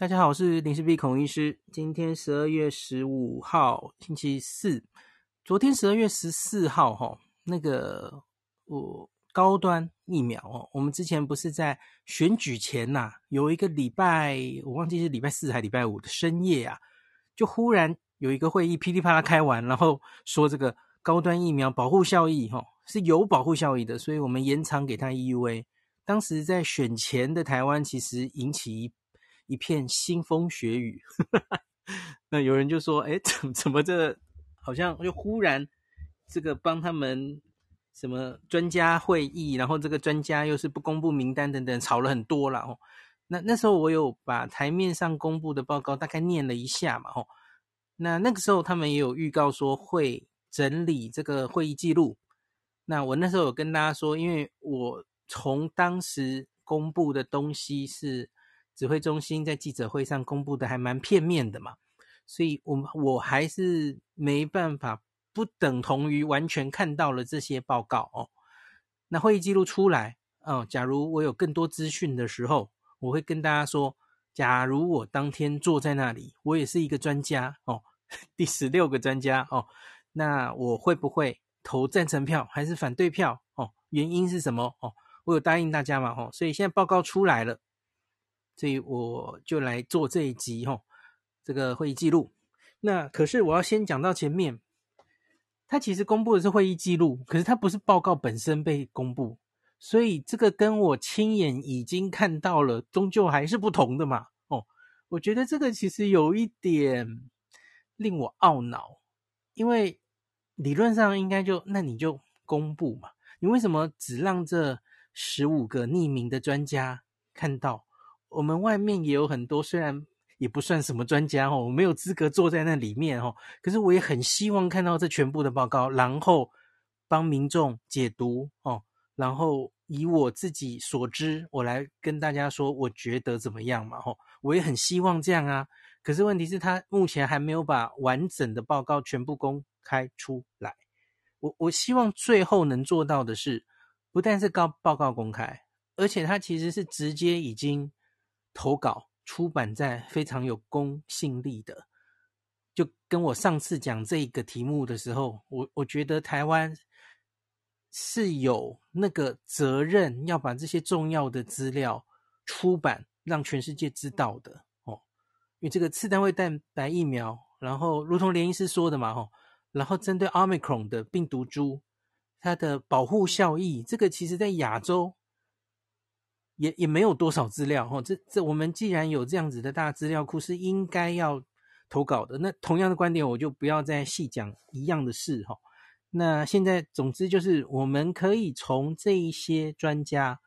大家好，我是林氏璧孔医师。今天十二月十五号，星期四。昨天十二月十四号，哈，那个我高端疫苗哦，我们之前不是在选举前呐，有一个礼拜，我忘记是礼拜四还礼拜五的深夜啊，就忽然有一个会议噼里啪啦开完，然后说这个高端疫苗保护效益，哈，是有保护效益的，所以我们延长给他 EUA。当时在选前的台湾，其实引起一。一片腥风血雨，那有人就说：“哎，怎怎么这好像又忽然这个帮他们什么专家会议，然后这个专家又是不公布名单等等，吵了很多了哦。那那时候我有把台面上公布的报告大概念了一下嘛，哦，那那个时候他们也有预告说会整理这个会议记录。那我那时候有跟大家说，因为我从当时公布的东西是。指挥中心在记者会上公布的还蛮片面的嘛，所以我我还是没办法不等同于完全看到了这些报告哦。那会议记录出来哦，假如我有更多资讯的时候，我会跟大家说。假如我当天坐在那里，我也是一个专家哦，第十六个专家哦，那我会不会投赞成票还是反对票哦？原因是什么哦？我有答应大家嘛哦，所以现在报告出来了。所以我就来做这一集吼，这个会议记录。那可是我要先讲到前面，他其实公布的是会议记录，可是他不是报告本身被公布，所以这个跟我亲眼已经看到了，终究还是不同的嘛。哦，我觉得这个其实有一点令我懊恼，因为理论上应该就那你就公布嘛，你为什么只让这十五个匿名的专家看到？我们外面也有很多，虽然也不算什么专家哦，我没有资格坐在那里面哦，可是我也很希望看到这全部的报告，然后帮民众解读哦，然后以我自己所知，我来跟大家说，我觉得怎么样嘛吼，我也很希望这样啊，可是问题是，他目前还没有把完整的报告全部公开出来。我我希望最后能做到的是，不但是告报告公开，而且他其实是直接已经。投稿出版在非常有公信力的，就跟我上次讲这一个题目的时候，我我觉得台湾是有那个责任要把这些重要的资料出版，让全世界知道的哦。因为这个次单位蛋白疫苗，然后如同连医师说的嘛，吼，然后针对 Omicron 的病毒株，它的保护效益，这个其实在亚洲。也也没有多少资料哈，这这我们既然有这样子的大资料库，是应该要投稿的。那同样的观点，我就不要再细讲一样的事哈。那现在总之就是，我们可以从这一些专家，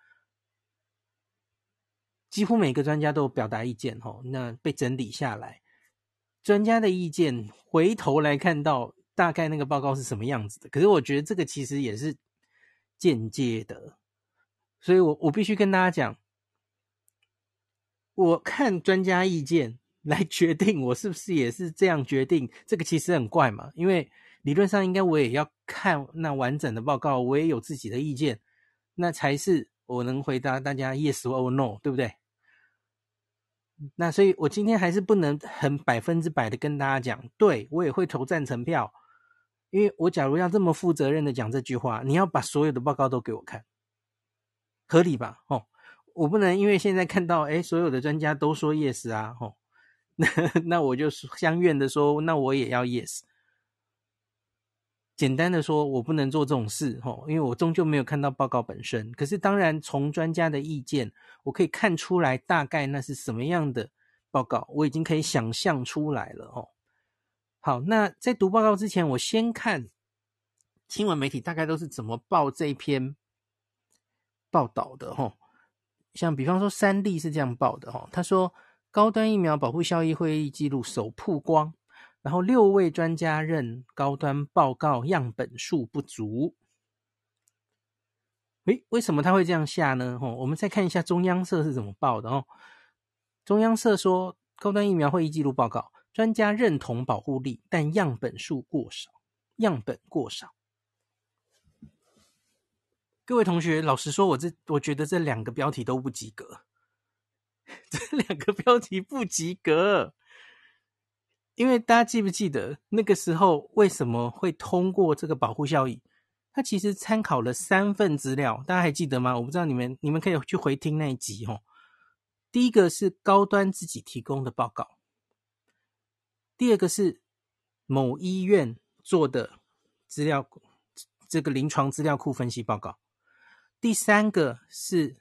几乎每个专家都表达意见哈，那被整理下来，专家的意见回头来看到大概那个报告是什么样子的。可是我觉得这个其实也是间接的。所以我，我必须跟大家讲，我看专家意见来 决定我是不是也是这样决定，这个其实很怪嘛。因为理论上应该我也要看那完整的报告，我也有自己的意见，那才是我能回答大家 yes or no，对不对？那所以，我今天还是不能很百分之百的跟大家讲，对，我也会投赞成票，因为我假如要这么负责任的讲这句话，你要把所有的报告都给我看。合理吧？哦，我不能因为现在看到，诶，所有的专家都说 yes 啊，哦，那那我就相愿的说，那我也要 yes。简单的说，我不能做这种事，哦，因为我终究没有看到报告本身。可是当然，从专家的意见，我可以看出来大概那是什么样的报告，我已经可以想象出来了，哦。好，那在读报告之前，我先看新闻媒体大概都是怎么报这一篇。报道的哈，像比方说三立是这样报的哈，他说高端疫苗保护效益会议记录首曝光，然后六位专家认高端报告样本数不足。诶，为什么他会这样下呢？哦，我们再看一下中央社是怎么报的哦。中央社说高端疫苗会议记录报告，专家认同保护力，但样本数过少，样本过少。各位同学，老实说，我这我觉得这两个标题都不及格。这两个标题不及格。因为大家记不记得那个时候为什么会通过这个保护效益？它其实参考了三份资料，大家还记得吗？我不知道你们，你们可以去回听那一集哦。第一个是高端自己提供的报告，第二个是某医院做的资料，这个临床资料库分析报告，第三个是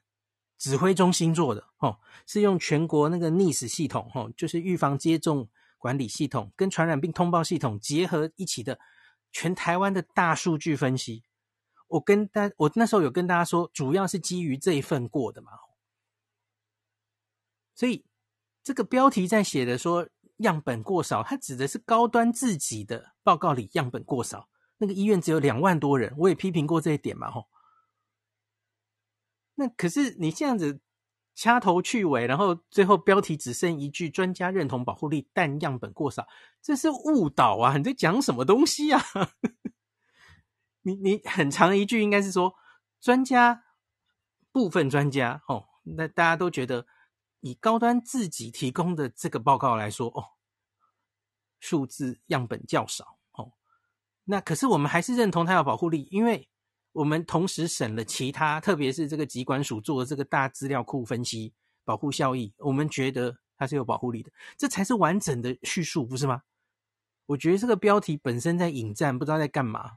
指挥中心做的哦，是用全国那个 NICE 系统哦，就是预防接种。管理系统跟传染病通报系统结合一起的全台湾的大数据分析，我跟大我那时候有跟大家说，主要是基于这一份过的嘛，所以这个标题在写的说样本过少，它指的是高端自己的报告里样本过少，那个医院只有两万多人，我也批评过这一点嘛，吼。那可是你这样子。掐头去尾，然后最后标题只剩一句“专家认同保护力，但样本过少”，这是误导啊！你在讲什么东西啊？你你很长一句应该是说专家部分专家哦，那大家都觉得以高端自己提供的这个报告来说哦，数字样本较少哦，那可是我们还是认同它有保护力，因为。我们同时审了其他，特别是这个疾管署做的这个大资料库分析，保护效益，我们觉得它是有保护力的，这才是完整的叙述，不是吗？我觉得这个标题本身在引战，不知道在干嘛。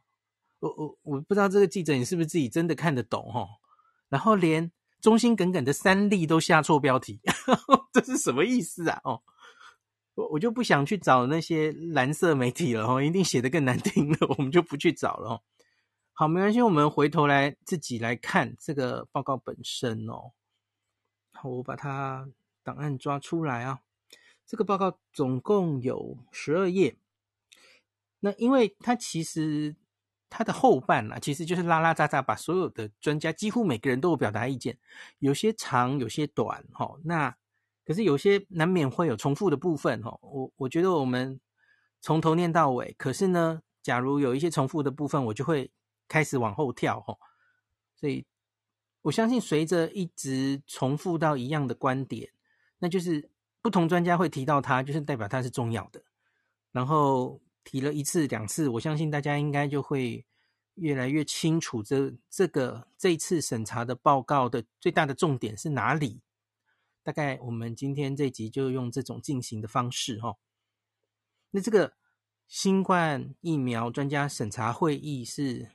我我我不知道这个记者你是不是自己真的看得懂齁？然后连忠心耿耿的三例都下错标题，这是什么意思啊？哦，我我就不想去找那些蓝色媒体了齁，一定写得更难听了，我们就不去找了。好，没关系，我们回头来自己来看这个报告本身哦。好，我把它档案抓出来啊。这个报告总共有十二页。那因为它其实它的后半啊，其实就是拉拉杂杂，把所有的专家几乎每个人都有表达意见，有些长，有些短。哈，那可是有些难免会有重复的部分。哈，我我觉得我们从头念到尾。可是呢，假如有一些重复的部分，我就会。开始往后跳吼，所以我相信随着一直重复到一样的观点，那就是不同专家会提到它，就是代表它是重要的。然后提了一次两次，我相信大家应该就会越来越清楚这这个这一次审查的报告的最大的重点是哪里。大概我们今天这集就用这种进行的方式哈。那这个新冠疫苗专家审查会议是。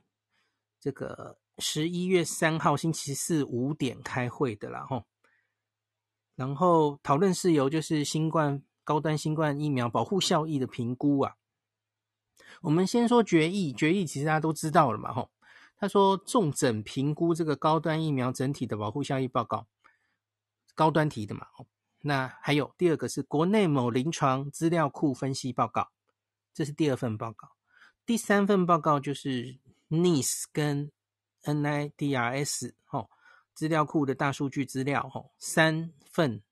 这个十一月三号星期四五点开会的啦，吼。然后讨论事由就是新冠高端新冠疫苗保护效益的评估啊。我们先说决议，决议其实大家都知道了嘛，吼。他说重整评估这个高端疫苗整体的保护效益报告，高端提的嘛，那还有第二个是国内某临床资料库分析报告，这是第二份报告。第三份报告就是。NIS 跟 NIDRS 哦，资料库的大数据资料哦，三份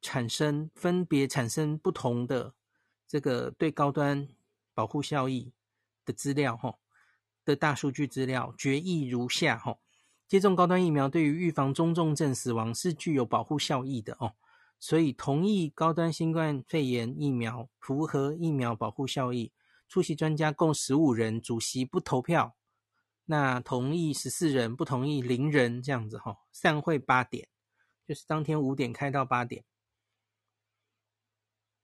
产生分别产生不同的这个对高端保护效益的资料哈的大数据资料，决议如下哈：接种高端疫苗对于预防中重症死亡是具有保护效益的哦，所以同意高端新冠肺炎疫苗符合疫苗保护效益。出席专家共十五人，主席不投票，那同意十四人，不同意零人，这样子哈。散会八点，就是当天五点开到八点。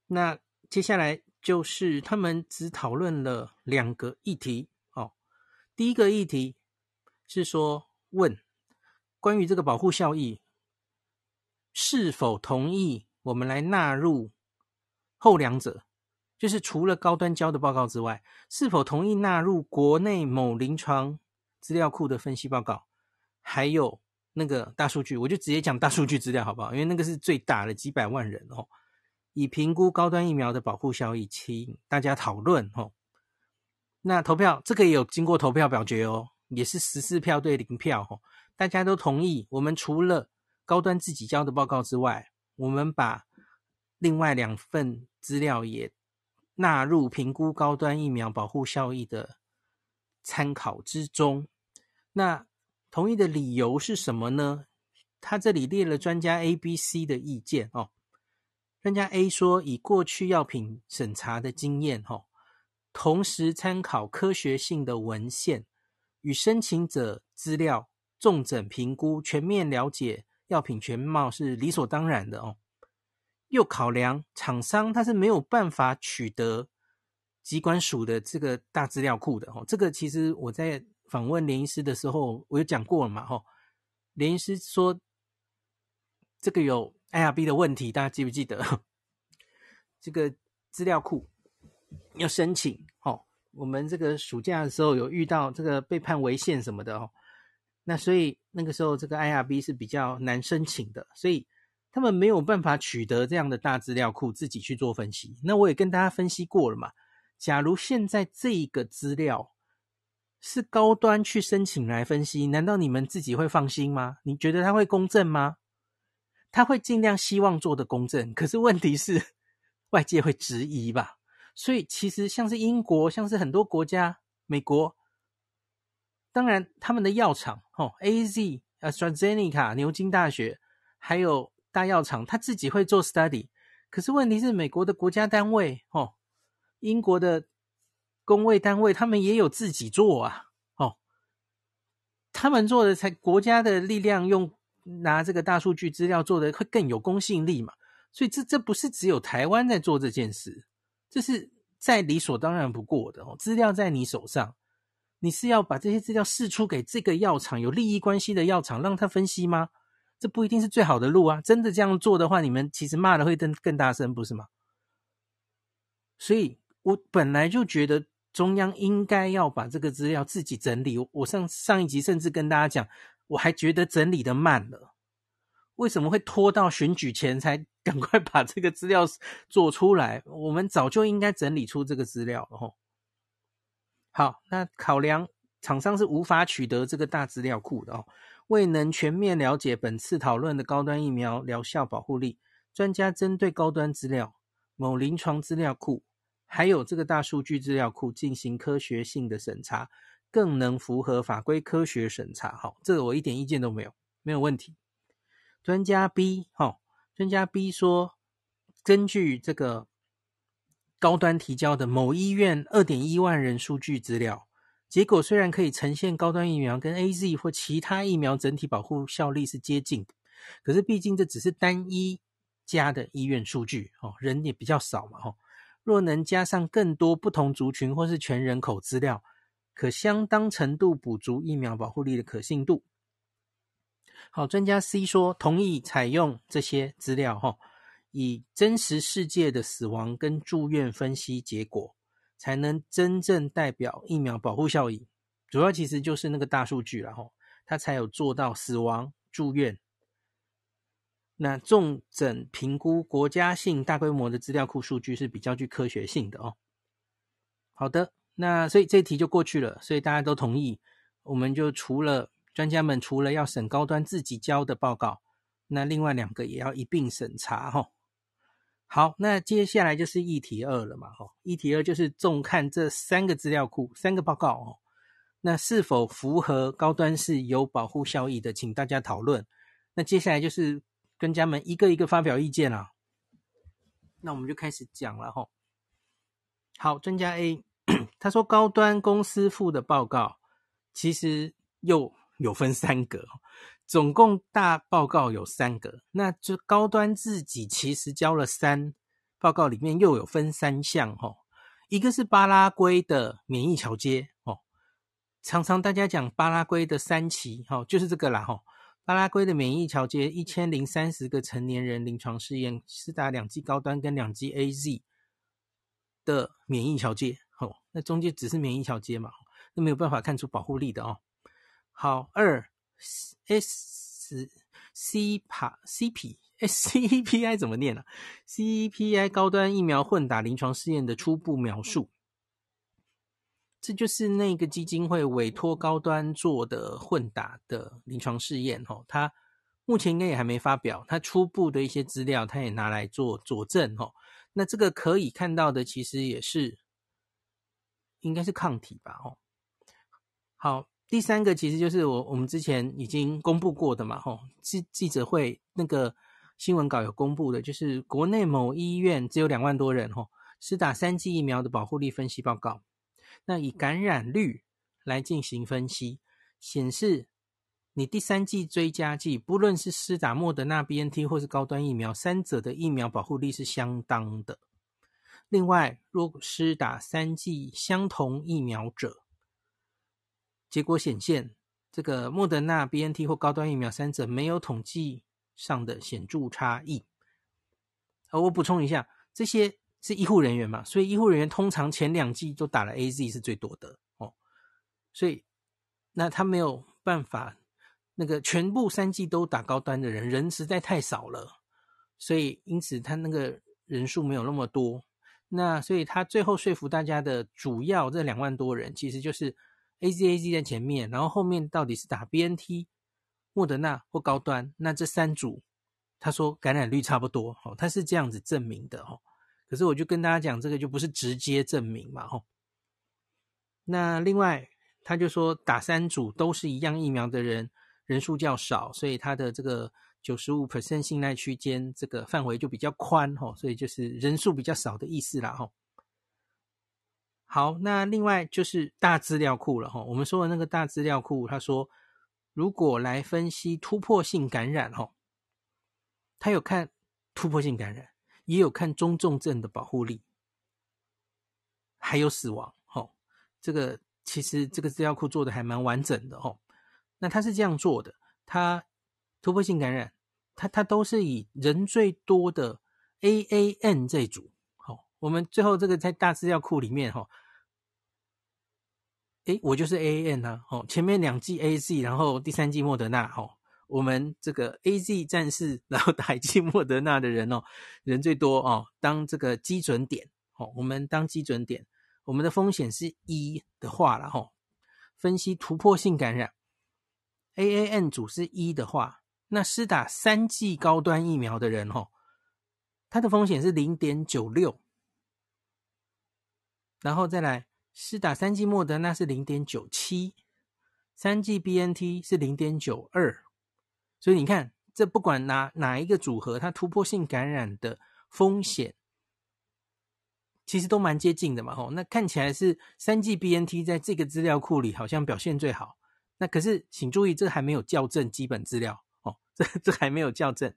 那接下来就是他们只讨论了两个议题哦。第一个议题是说问关于这个保护效益是否同意我们来纳入后两者。就是除了高端交的报告之外，是否同意纳入国内某临床资料库的分析报告，还有那个大数据，我就直接讲大数据资料好不好？因为那个是最大的，几百万人哦，以评估高端疫苗的保护效益，请大家讨论哦。那投票这个也有经过投票表决哦，也是十四票对零票哦，大家都同意。我们除了高端自己交的报告之外，我们把另外两份资料也。纳入评估高端疫苗保护效益的参考之中。那同意的理由是什么呢？他这里列了专家 A、B、C 的意见哦。专家 A 说，以过去药品审查的经验，哈，同时参考科学性的文献与申请者资料，重诊评估，全面了解药品全貌是理所当然的哦。又考量厂商他是没有办法取得机关署的这个大资料库的哦。这个其实我在访问连医师的时候，我有讲过了嘛，哈。连医师说这个有。IRB 的问题，大家记不记得？这个资料库要申请哦。我们这个暑假的时候有遇到这个被判违宪什么的哦。那所以那个时候这个 IRB 是比较难申请的，所以他们没有办法取得这样的大资料库自己去做分析。那我也跟大家分析过了嘛。假如现在这个资料是高端去申请来分析，难道你们自己会放心吗？你觉得他会公正吗？他会尽量希望做的公正，可是问题是外界会质疑吧？所以其实像是英国，像是很多国家，美国，当然他们的药厂，哦，AZ、AstraZeneca、牛津大学，还有大药厂，他自己会做 study。可是问题是，美国的国家单位，哦，英国的公卫单位，他们也有自己做啊，哦，他们做的才国家的力量用。拿这个大数据资料做的会更有公信力嘛？所以这这不是只有台湾在做这件事，这是再理所当然不过的哦。资料在你手上，你是要把这些资料释出给这个药厂有利益关系的药厂让他分析吗？这不一定是最好的路啊！真的这样做的话，你们其实骂的会更更大声，不是吗？所以我本来就觉得中央应该要把这个资料自己整理。我上上一集甚至跟大家讲。我还觉得整理的慢了，为什么会拖到选举前才 赶快把这个资料做出来？我们早就应该整理出这个资料了吼。好，那考量厂商是无法取得这个大资料库的哦，未能全面了解本次讨论的高端疫苗疗效保护力，专家针对高端资料、某临床资料库，还有这个大数据资料库进行科学性的审查。更能符合法规科学审查，好，这个我一点意见都没有，没有问题。专家 B，哈，专家 B 说，根据这个高端提交的某医院二点一万人数据资料，结果虽然可以呈现高端疫苗跟 AZ 或其他疫苗整体保护效力是接近，可是毕竟这只是单一家的医院数据，哦，人也比较少嘛，哈。若能加上更多不同族群或是全人口资料。可相当程度补足疫苗保护力的可信度。好，专家 C 说同意采用这些资料，哈，以真实世界的死亡跟住院分析结果，才能真正代表疫苗保护效益。主要其实就是那个大数据了，哈，它才有做到死亡住院。那重症评估国家性大规模的资料库数据是比较具科学性的哦。好的。那所以这题就过去了，所以大家都同意，我们就除了专家们除了要审高端自己交的报告，那另外两个也要一并审查哈。好，那接下来就是议题二了嘛，哈，议题二就是重看这三个资料库三个报告哦，那是否符合高端是有保护效益的，请大家讨论。那接下来就是专家们一个一个发表意见了，那我们就开始讲了哈。好，专家 A。他说：“高端公司附的报告其实又有分三个，总共大报告有三个。那就高端自己其实交了三报告，里面又有分三项哦。一个是巴拉圭的免疫桥接哦，常常大家讲巴拉圭的三期哦，就是这个啦哈。巴拉圭的免疫桥接一千零三十个成年人临床试验，施打两剂高端跟两剂 AZ 的免疫桥接。”哦，那中间只是免疫桥接嘛，那没有办法看出保护力的哦。好，二 S C 帕 C P S C P I 怎么念呢、啊、？C P I 高端疫苗混打临床试验的初步描述，这就是那个基金会委托高端做的混打的临床试验哦。他目前应该也还没发表，他初步的一些资料，他也拿来做佐证哦。那这个可以看到的，其实也是。应该是抗体吧，哦，好，第三个其实就是我我们之前已经公布过的嘛，吼，记记者会那个新闻稿有公布的，就是国内某医院只有两万多人，吼，施打三剂疫苗的保护力分析报告，那以感染率来进行分析，显示你第三剂追加剂，不论是施打莫德纳、BNT 或是高端疫苗，三者的疫苗保护力是相当的。另外，若施打三剂相同疫苗者，结果显现，这个莫德纳、BNT 或高端疫苗三者没有统计上的显著差异。而我补充一下，这些是医护人员嘛，所以医护人员通常前两季都打了 AZ 是最多的哦。所以，那他没有办法，那个全部三季都打高端的人，人实在太少了，所以因此他那个人数没有那么多。那所以他最后说服大家的主要这两万多人，其实就是。A Z A Z 在前面，然后后面到底是打 B N T、莫德纳或高端？那这三组，他说感染率差不多，哦，他是这样子证明的，哦。可是我就跟大家讲，这个就不是直接证明嘛，哦。那另外，他就说打三组都是一样疫苗的人人数较少，所以他的这个九十五 percent 信赖区间这个范围就比较宽，哦，所以就是人数比较少的意思啦，哦。好，那另外就是大资料库了哈。我们说的那个大资料库，他说如果来分析突破性感染哈，他有看突破性感染，也有看中重症的保护力，还有死亡哈。这个其实这个资料库做的还蛮完整的哈。那他是这样做的，他突破性感染，他他都是以人最多的 AAN 这组。我们最后这个在大资料库里面哈，诶，我就是 AAN 呐，哦，前面两剂 AZ，然后第三剂莫德纳，哈，我们这个 AZ 战士，然后打一剂莫德纳的人哦，人最多哦，当这个基准点，哦，我们当基准点，我们的风险是一的话了哈，分析突破性感染，AAN 组是一的话，那施打三剂高端疫苗的人哈，它的风险是零点九六。然后再来，施打三剂莫德纳是零点九七，三剂 BNT 是零点九二，所以你看，这不管哪哪一个组合，它突破性感染的风险其实都蛮接近的嘛。吼，那看起来是三剂 BNT 在这个资料库里好像表现最好。那可是请注意，这还没有校正基本资料哦，这这还没有校正，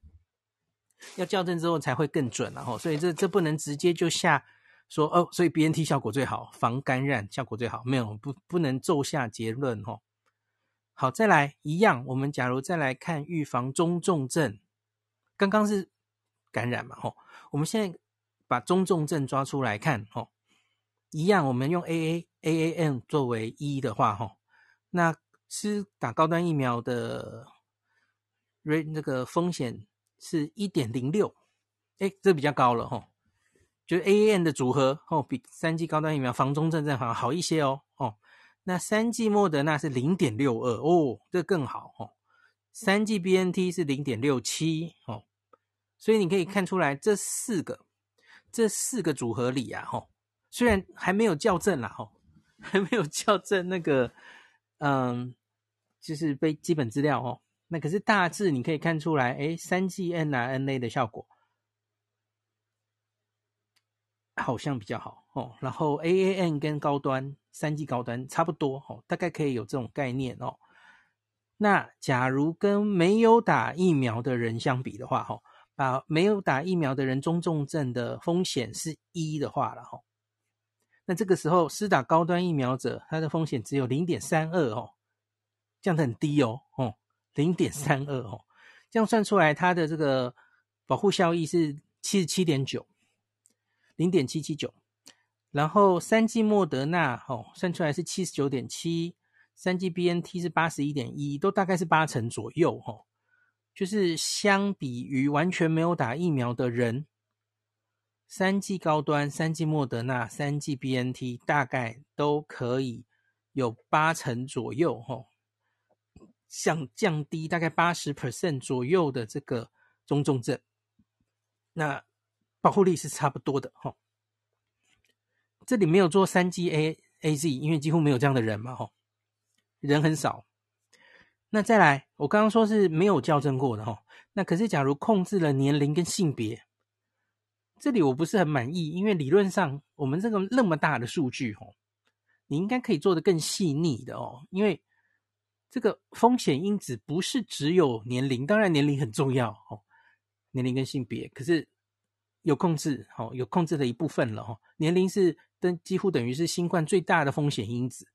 要校正之后才会更准了。吼，所以这这不能直接就下。说哦，所以 BNT 效果最好，防感染效果最好，没有不不能奏下结论哦。好，再来一样，我们假如再来看预防中重症，刚刚是感染嘛，吼，我们现在把中重症抓出来看，吼，一样，我们用 AA AAN 作为一的话，吼，那施打高端疫苗的 rate 那个风险是一点零六，哎，这比较高了，吼。就是 AAN 的组合哦，比三剂高端疫苗防中症症好像好一些哦哦。那三剂莫德纳是零点六二哦，这更好哦。三剂 BNT 是零点六七哦，所以你可以看出来这四个这四个组合里啊，哦，虽然还没有校正啦，哦，还没有校正那个嗯，就是被基本资料哦。那可是大致你可以看出来，诶，三剂 N 啊 N A 的效果。好像比较好哦，然后 AAN 跟高端三 G 高端差不多哦，大概可以有这种概念哦。那假如跟没有打疫苗的人相比的话，哈，把没有打疫苗的人中重症的风险是一的话了哈，那这个时候施打高端疫苗者，他的风险只有零点三二哦，这样子很低哦，哦，零点三二哦，这样算出来它的这个保护效益是七十七点九。零点七七九，然后三剂莫德纳哦，算出来是七十九点七，三剂 BNT 是八十一点一，都大概是八成左右哦。就是相比于完全没有打疫苗的人，三剂高端、三剂莫德纳、三剂 BNT 大概都可以有八成左右哦，想降低大概八十 percent 左右的这个中重症。那保护力是差不多的哈，这里没有做三 G A A Z，因为几乎没有这样的人嘛哈。人很少。那再来，我刚刚说是没有校正过的哈。那可是，假如控制了年龄跟性别，这里我不是很满意，因为理论上我们这个那么大的数据哦，你应该可以做得更细腻的哦。因为这个风险因子不是只有年龄，当然年龄很重要哦，年龄跟性别，可是有控制哦，有控制的一部分了哦。年龄是等几乎等于是新冠最大的风险因子，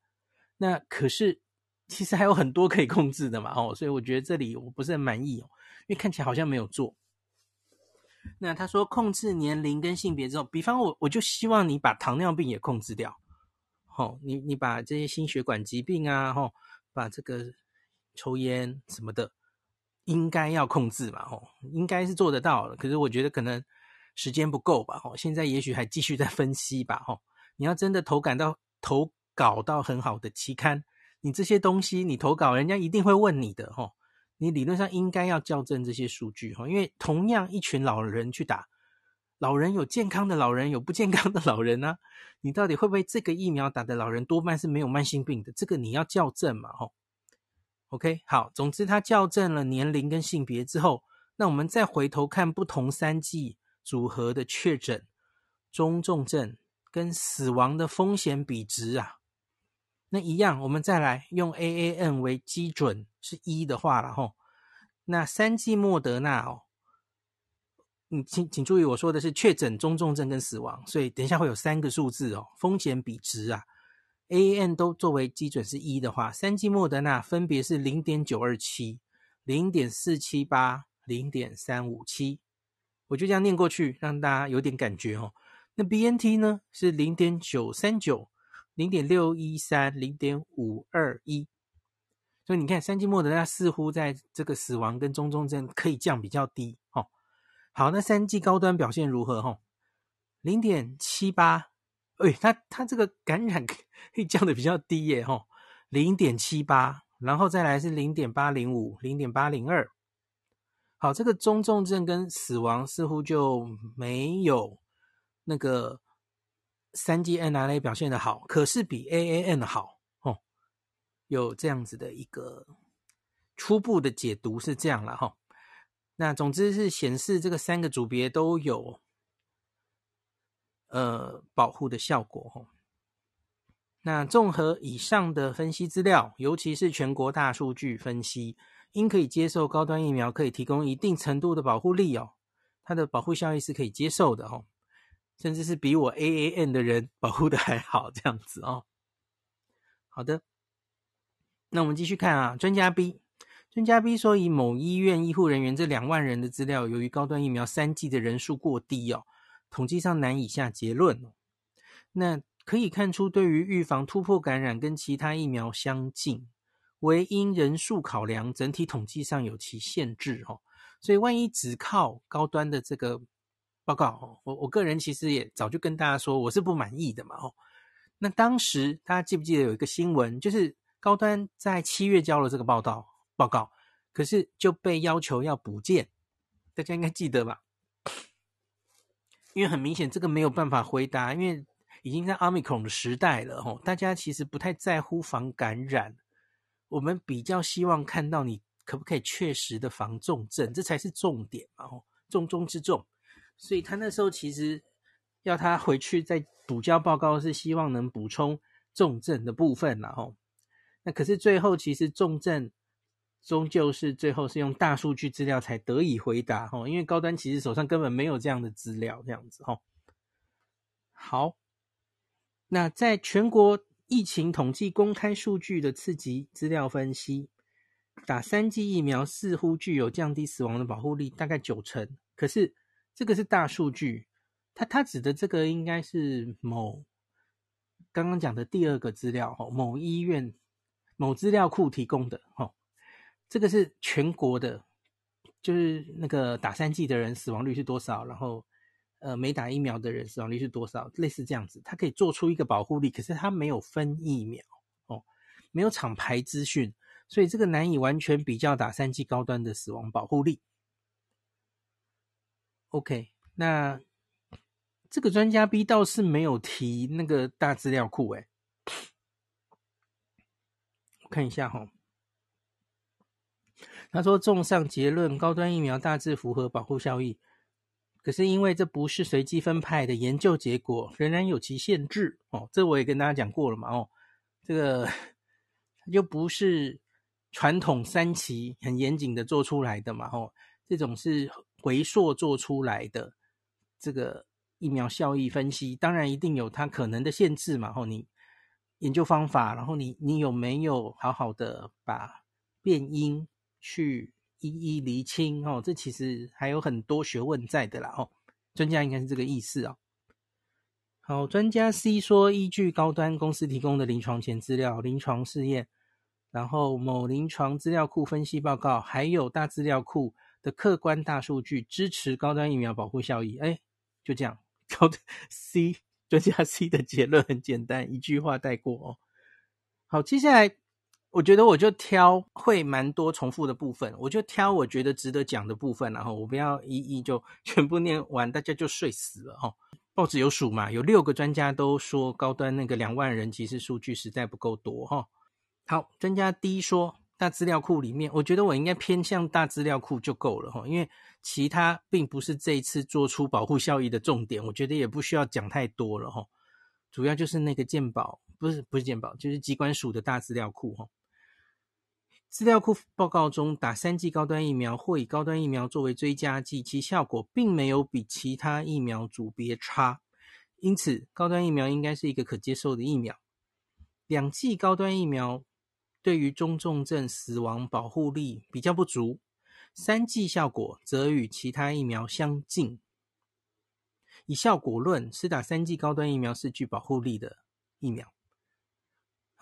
那可是。其实还有很多可以控制的嘛，哦，所以我觉得这里我不是很满意哦，因为看起来好像没有做。那他说控制年龄跟性别之后，比方我我就希望你把糖尿病也控制掉，哦，你你把这些心血管疾病啊，哦，把这个抽烟什么的，应该要控制嘛，哦，应该是做得到的。可是我觉得可能时间不够吧，哦，现在也许还继续在分析吧，哦，你要真的投稿到投稿到很好的期刊。你这些东西，你投稿，人家一定会问你的齁。你理论上应该要校正这些数据齁，因为同样一群老人去打，老人有健康的老人，有不健康的老人啊。你到底会不会这个疫苗打的老人多半是没有慢性病的？这个你要校正嘛齁。OK，好，总之他校正了年龄跟性别之后，那我们再回头看不同三季组合的确诊、中重症跟死亡的风险比值啊。那一样，我们再来用 AAN 为基准是一的话了吼。那三剂莫德纳哦，你请请注意，我说的是确诊、中重症跟死亡，所以等一下会有三个数字哦，风险比值啊，AAN 都作为基准是一的话，三剂莫德纳分别是零点九二七、零点四七八、零点三五七，我就这样念过去，让大家有点感觉哦。那 BNT 呢是零点九三九。零点六一三，零点五二一，所以你看，三季莫德纳似乎在这个死亡跟中重症可以降比较低哦。好，那三季高端表现如何？哈，零点七八，哎，它它这个感染 可以降的比较低耶，哈，零点七八，然后再来是零点八零五，零点八零二。好，这个中重症跟死亡似乎就没有那个。三剂 mRNA 表现的好，可是比 AAN 好哦，有这样子的一个初步的解读是这样了哈。那总之是显示这个三个组别都有呃保护的效果哈。那综合以上的分析资料，尤其是全国大数据分析，应可以接受高端疫苗可以提供一定程度的保护力哦，它的保护效益是可以接受的哦。甚至是比我 AAN 的人保护的还好，这样子哦。好的，那我们继续看啊。专家 B，专家 B 说，以某医院医护人员这两万人的资料，由于高端疫苗三剂的人数过低哦，统计上难以下结论。那可以看出，对于预防突破感染跟其他疫苗相近，唯因人数考量，整体统计上有其限制哦。所以，万一只靠高端的这个。报告，我我个人其实也早就跟大家说，我是不满意的嘛。哦，那当时大家记不记得有一个新闻，就是高端在七月交了这个报道报告，可是就被要求要补件，大家应该记得吧？因为很明显这个没有办法回答，因为已经在 Omicron 的时代了，哦，大家其实不太在乎防感染，我们比较希望看到你可不可以确实的防重症，这才是重点嘛。哦，重中之重。所以他那时候其实要他回去再补交报告，是希望能补充重症的部分啦吼。那可是最后其实重症终究是最后是用大数据资料才得以回答吼，因为高端其实手上根本没有这样的资料这样子吼。好，那在全国疫情统计公开数据的次级资料分析，打三剂疫苗似乎具有降低死亡的保护力，大概九成，可是。这个是大数据，他他指的这个应该是某刚刚讲的第二个资料哦，某医院某资料库提供的哦，这个是全国的，就是那个打三剂的人死亡率是多少，然后呃没打疫苗的人死亡率是多少，类似这样子，它可以做出一个保护力，可是它没有分疫苗哦，没有厂牌资讯，所以这个难以完全比较打三剂高端的死亡保护力。OK，那这个专家 B 倒是没有提那个大资料库诶。我看一下哈。他说，综上结论，高端疫苗大致符合保护效益，可是因为这不是随机分派的研究结果，仍然有其限制哦。这我也跟大家讲过了嘛哦，这个又不是传统三期很严谨的做出来的嘛哦，这种是回溯做出来的这个疫苗效益分析，当然一定有它可能的限制嘛哦，你研究方法，然后你你有没有好好的把变因去一一厘清哦，这其实还有很多学问在的啦哦。专家应该是这个意思哦。好，专家 C 说，依据高端公司提供的临床前资料、临床试验，然后某临床资料库分析报告，还有大资料库的客观大数据，支持高端疫苗保护效益。哎，就这样，高端 C 专家 C 的结论很简单，一句话带过哦。好，接下来。我觉得我就挑会蛮多重复的部分，我就挑我觉得值得讲的部分，然后我不要一一就 全部念完，大家就睡死了哈。报纸有数嘛，有六个专家都说高端那个两万人其实数据实在不够多哈。好，专家第一说大资料库里面，我觉得我应该偏向大资料库就够了哈，因为其他并不是这一次做出保护效益的重点，我觉得也不需要讲太多了哈。主要就是那个健保，不是不是健保，就是机关署的大资料库哈。资料库报告中，打三剂高端疫苗或以高端疫苗作为追加剂，其效果并没有比其他疫苗组别差，因此高端疫苗应该是一个可接受的疫苗。两剂高端疫苗对于中重症死亡保护力比较不足，三剂效果则与其他疫苗相近。以效果论，施打三剂高端疫苗是具保护力的疫苗。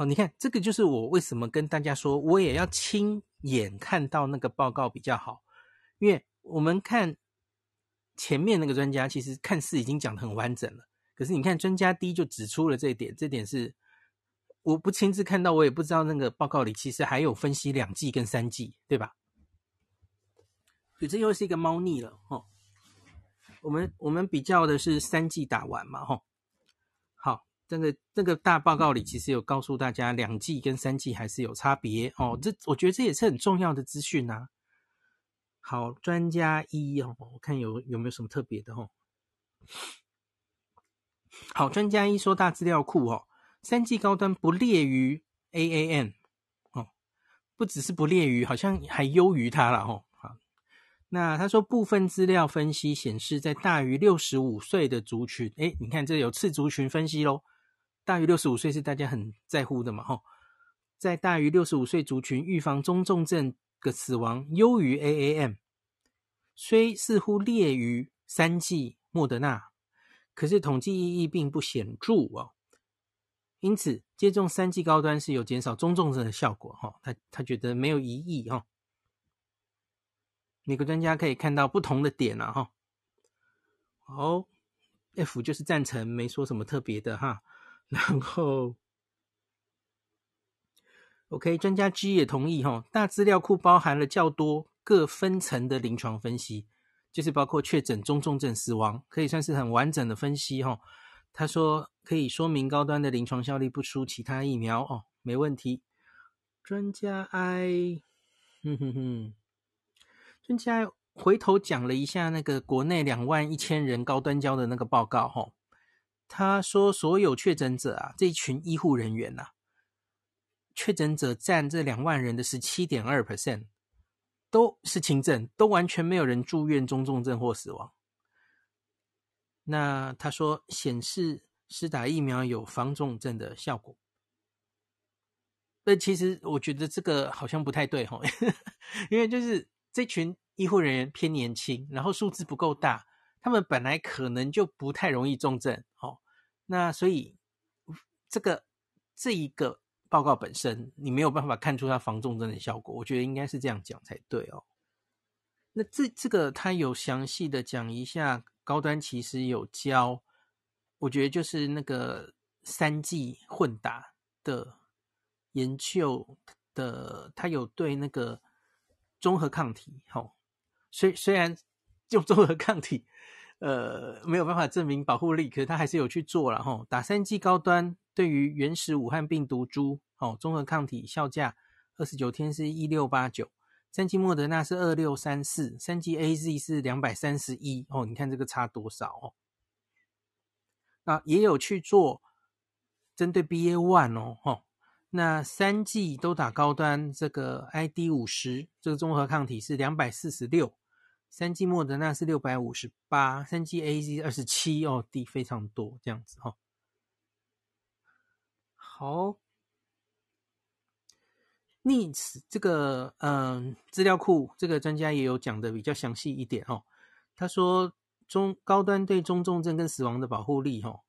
好，你看这个就是我为什么跟大家说，我也要亲眼看到那个报告比较好，因为我们看前面那个专家，其实看似已经讲的很完整了，可是你看专家 D 就指出了这一点，这点是我不亲自看到，我也不知道那个报告里其实还有分析两剂跟三剂，对吧？所以这又是一个猫腻了，哦。我们我们比较的是三剂打完嘛，吼。这个这个大报告里其实有告诉大家，两剂跟三剂还是有差别哦。这我觉得这也是很重要的资讯呐。好，专家一哦，我看有有没有什么特别的哦。好，专家一说大资料库哦，三剂高端不列于 AAN 哦，不只是不列于，好像还优于它了哦。好，那他说部分资料分析显示，在大于六十五岁的族群，诶，你看这有次族群分析喽。大于六十五岁是大家很在乎的嘛？吼，在大于六十五岁族群预防中重症的死亡优于 AAM，虽似乎劣于三剂莫德纳，可是统计意义并不显著哦。因此，接种三剂高端是有减少中重症的效果哈。他他觉得没有疑义哈。每个专家可以看到不同的点啊哈。好，F 就是赞成，没说什么特别的哈。然后，OK，专家 G 也同意哈，大资料库包含了较多各分层的临床分析，就是包括确诊、中重症、死亡，可以算是很完整的分析哈。他说可以说明高端的临床效力不输其他疫苗哦，没问题。专家 I，哼哼哼，专家回头讲了一下那个国内两万一千人高端交的那个报告哈。他说：“所有确诊者啊，这一群医护人员呐、确诊者占这两万人的十七点二 percent，都是轻症，都完全没有人住院、中重症或死亡。那他说显示施打疫苗有防重症的效果。那其实我觉得这个好像不太对哈，因为就是这群医护人员偏年轻，然后数字不够大，他们本来可能就不太容易重症，哦。”那所以，这个这一个报告本身，你没有办法看出它防重症的效果。我觉得应该是这样讲才对哦。那这这个他有详细的讲一下，高端其实有教，我觉得就是那个三剂混打的研究的，他有对那个中和抗体，吼，虽虽然用中和抗体。呃，没有办法证明保护力，可是他还是有去做了哈。打三剂高端对于原始武汉病毒株哦，综合抗体效价二十九天是一六八九，三剂莫德纳是二六三四，三剂 AZ 是两百三十一哦，你看这个差多少哦？那也有去做针对 BA one 哦，哦，那三剂都打高端，这个 ID 五十这个综合抗体是两百四十六，三剂莫德纳是六百五十八，三 G AZ 二十七哦，低非常多这样子哈、哦。好，NITS 这个嗯资料库，这个专家也有讲的比较详细一点哦。他说中高端对中重症跟死亡的保护力哦，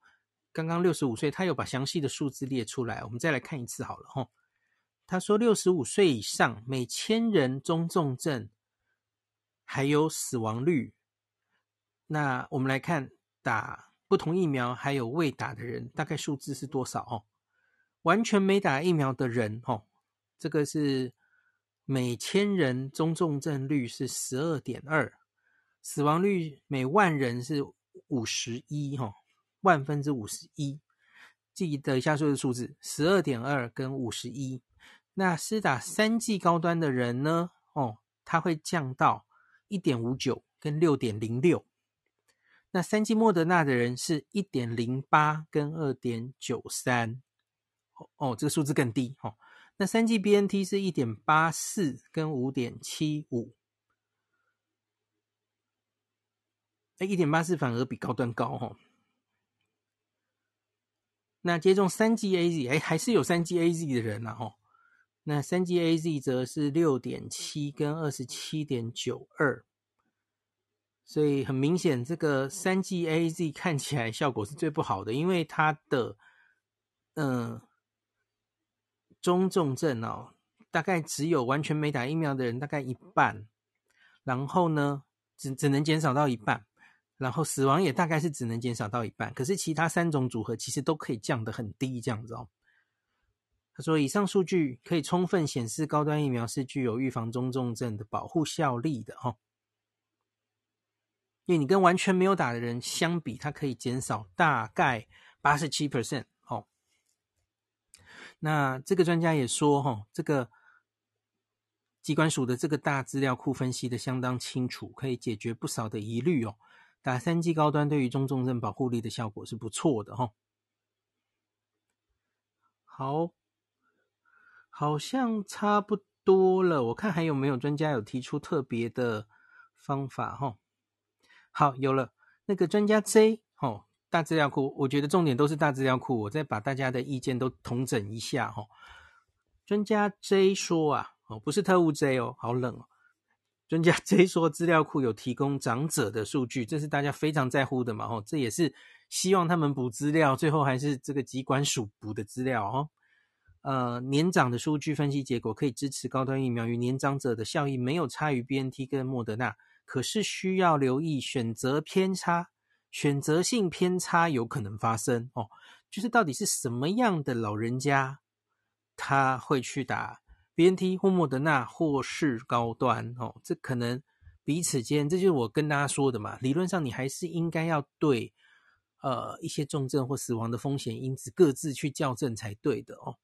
刚刚六十五岁，他有把详细的数字列出来，我们再来看一次好了哈、哦。他说六十五岁以上每千人中重症还有死亡率，那我们来看打不同疫苗还有未打的人，大概数字是多少哦？完全没打疫苗的人，哦，这个是每千人中重症率是十二点二，死亡率每万人是五十一，哈，万分之五十一。记得一下说的数字，十二点二跟五十一。那施打三剂高端的人呢，哦，它会降到一点五九跟六点零六。那三剂莫德纳的人是一点零八跟二点九三。哦，这个数字更低哦。那三剂 BNT 是一点八四跟五点七五，哎，一点八四反而比高端高哦。那接种三剂 AZ，哎，还是有三剂 AZ 的人呐哦。那三剂 AZ 则是六点七跟二十七点九二，所以很明显，这个三剂 AZ 看起来效果是最不好的，因为它的嗯。中重症哦，大概只有完全没打疫苗的人大概一半，然后呢，只只能减少到一半，然后死亡也大概是只能减少到一半。可是其他三种组合其实都可以降得很低，这样子哦。他说，以上数据可以充分显示高端疫苗是具有预防中重症的保护效力的哦。因为你跟完全没有打的人相比，它可以减少大概八十七 percent 哦。那这个专家也说，哈，这个机关署的这个大资料库分析的相当清楚，可以解决不少的疑虑哦。打三剂高端对于中重症保护力的效果是不错的，哈。好，好像差不多了。我看还有没有专家有提出特别的方法，哈。好，有了，那个专家 J，哦。大资料库，我觉得重点都是大资料库。我再把大家的意见都统整一下哈。专家 J 说啊，哦，不是特务 J 哦，好冷哦。专家 J 说，资料库有提供长者的数据，这是大家非常在乎的嘛。哦，这也是希望他们补资料，最后还是这个机关署补的资料哦。呃，年长的数据分析结果可以支持高端疫苗与年长者的效益没有差于 BNT 跟莫德纳，可是需要留意选择偏差。选择性偏差有可能发生哦，就是到底是什么样的老人家，他会去打 BNT 或莫德纳或是高端哦，这可能彼此间，这就是我跟大家说的嘛。理论上你还是应该要对呃一些重症或死亡的风险因子各自去校正才对的哦，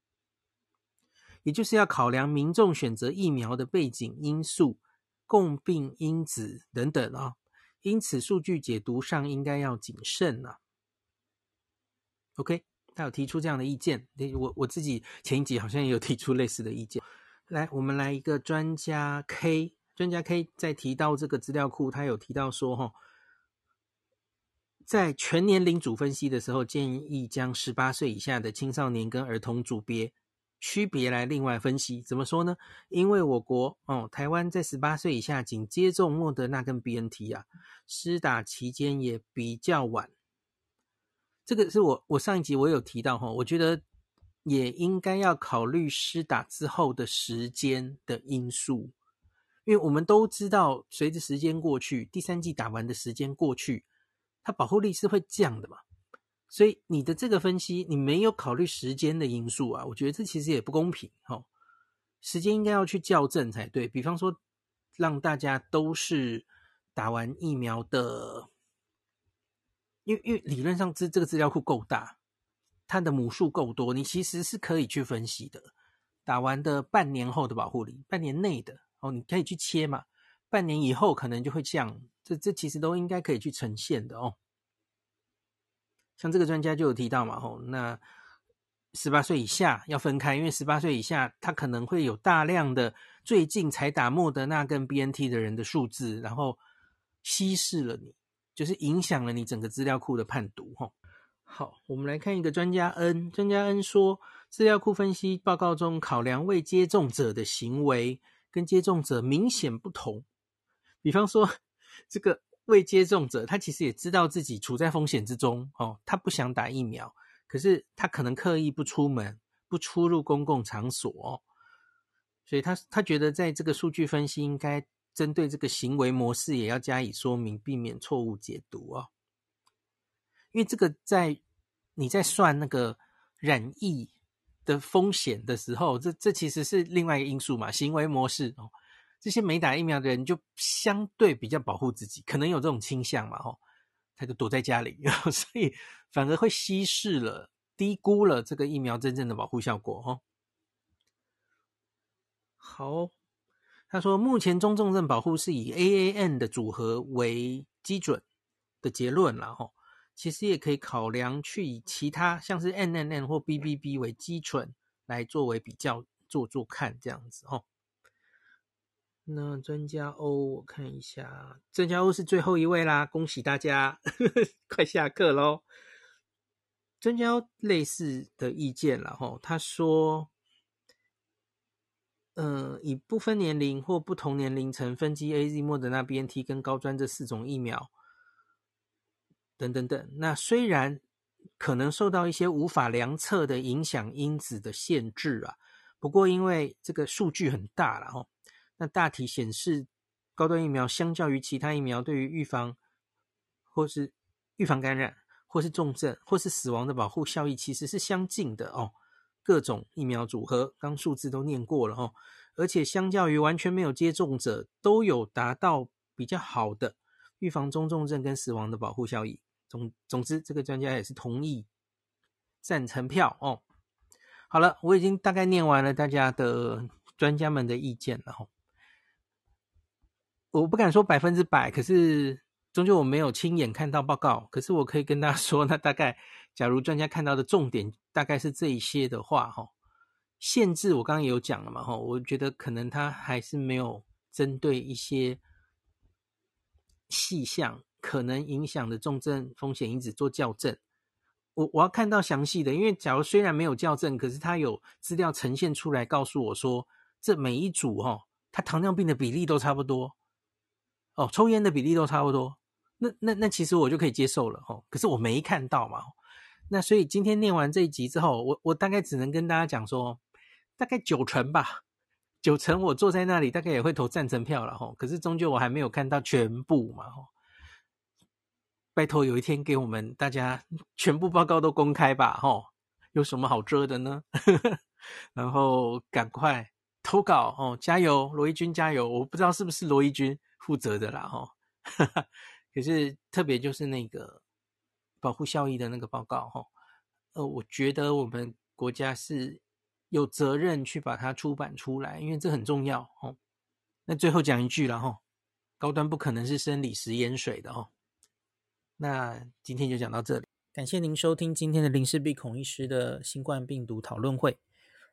也就是要考量民众选择疫苗的背景因素、共病因子等等啊、哦。因此，数据解读上应该要谨慎啊。OK，他有提出这样的意见。我我自己前一集好像也有提出类似的意见。来，我们来一个专家 K，专家 K 在提到这个资料库，他有提到说，哈，在全年龄组分析的时候，建议将十八岁以下的青少年跟儿童组别。区别来另外分析，怎么说呢？因为我国哦，台湾在十八岁以下仅接种莫德纳跟 BNT 啊，施打期间也比较晚。这个是我我上一集我有提到哈，我觉得也应该要考虑施打之后的时间的因素，因为我们都知道，随着时间过去，第三季打完的时间过去，它保护力是会降的嘛。所以你的这个分析，你没有考虑时间的因素啊，我觉得这其实也不公平哦。时间应该要去校正才对，比方说让大家都是打完疫苗的，因为因为理论上这这个资料库够大，它的母数够多，你其实是可以去分析的。打完的半年后的保护力，半年内的哦，你可以去切嘛。半年以后可能就会降，这这其实都应该可以去呈现的哦。像这个专家就有提到嘛，哦，那十八岁以下要分开，因为十八岁以下他可能会有大量的最近才打莫德纳跟 BNT 的人的数字，然后稀释了你，就是影响了你整个资料库的判读，哦。好，我们来看一个专家 N，专家 N 说，资料库分析报告中考量未接种者的行为跟接种者明显不同。比方说，这个未接种者，他其实也知道自己处在风险之中哦，他不想打疫苗，可是他可能刻意不出门，不出入公共场所，所以他他觉得在这个数据分析应该针对这个行为模式也要加以说明，避免错误解读哦。因为这个在你在算那个染疫的风险的时候，这这其实是另外一个因素嘛，行为模式哦。这些没打疫苗的人就相对比较保护自己，可能有这种倾向嘛，哦，他就躲在家里，所以反而会稀释了、低估了这个疫苗真正的保护效果，哦。好，他说目前中重症保护是以 AAN 的组合为基准的结论了，吼。其实也可以考量去以其他像是 NNN 或 BBB 为基准来作为比较做做看这样子哦。那专家欧我看一下，专家欧是最后一位啦，恭喜大家，快下课喽。专家 O 类似的意见了哈，他说，呃，以不分年龄或不同年龄层分级 AZ、莫德纳、BNT 跟高专这四种疫苗。等等等，那虽然可能受到一些无法量测的影响因子的限制啊，不过因为这个数据很大了哦，那大体显示高端疫苗相较于其他疫苗，对于预防或是预防感染或是重症或是死亡的保护效益其实是相近的哦。各种疫苗组合，刚数字都念过了哦，而且相较于完全没有接种者，都有达到比较好的预防中重症跟死亡的保护效益。总总之，这个专家也是同意赞成票哦。好了，我已经大概念完了大家的专家们的意见了哈。我不敢说百分之百，可是终究我没有亲眼看到报告。可是我可以跟大家 说，那大概假如专家看到的重点大概是这一些的话，哈，限制我刚刚也有讲了嘛，哈，我觉得可能他还是没有针对一些细项。可能影响的重症风险因子做校正，我我要看到详细的，因为假如虽然没有校正，可是他有资料呈现出来，告诉我说这每一组、哦，他糖尿病的比例都差不多，哦，抽烟的比例都差不多，那那那其实我就可以接受了哦。可是我没看到嘛，那所以今天念完这一集之后，我我大概只能跟大家讲说，大概九成吧，九成我坐在那里大概也会投赞成票了哈。可是终究我还没有看到全部嘛吼，拜托，有一天给我们大家全部报告都公开吧，吼，有什么好遮的呢？然后赶快投稿哦，加油，罗一军加油！我不知道是不是罗一军负责的啦，吼。可是特别就是那个保护效益的那个报告，吼，呃，我觉得我们国家是有责任去把它出版出来，因为这很重要，吼。那最后讲一句了，吼，高端不可能是生理食盐水的，哦。那今天就讲到这里，感谢您收听今天的林氏璧孔医师的新冠病毒讨论会。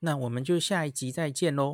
那我们就下一集再见喽。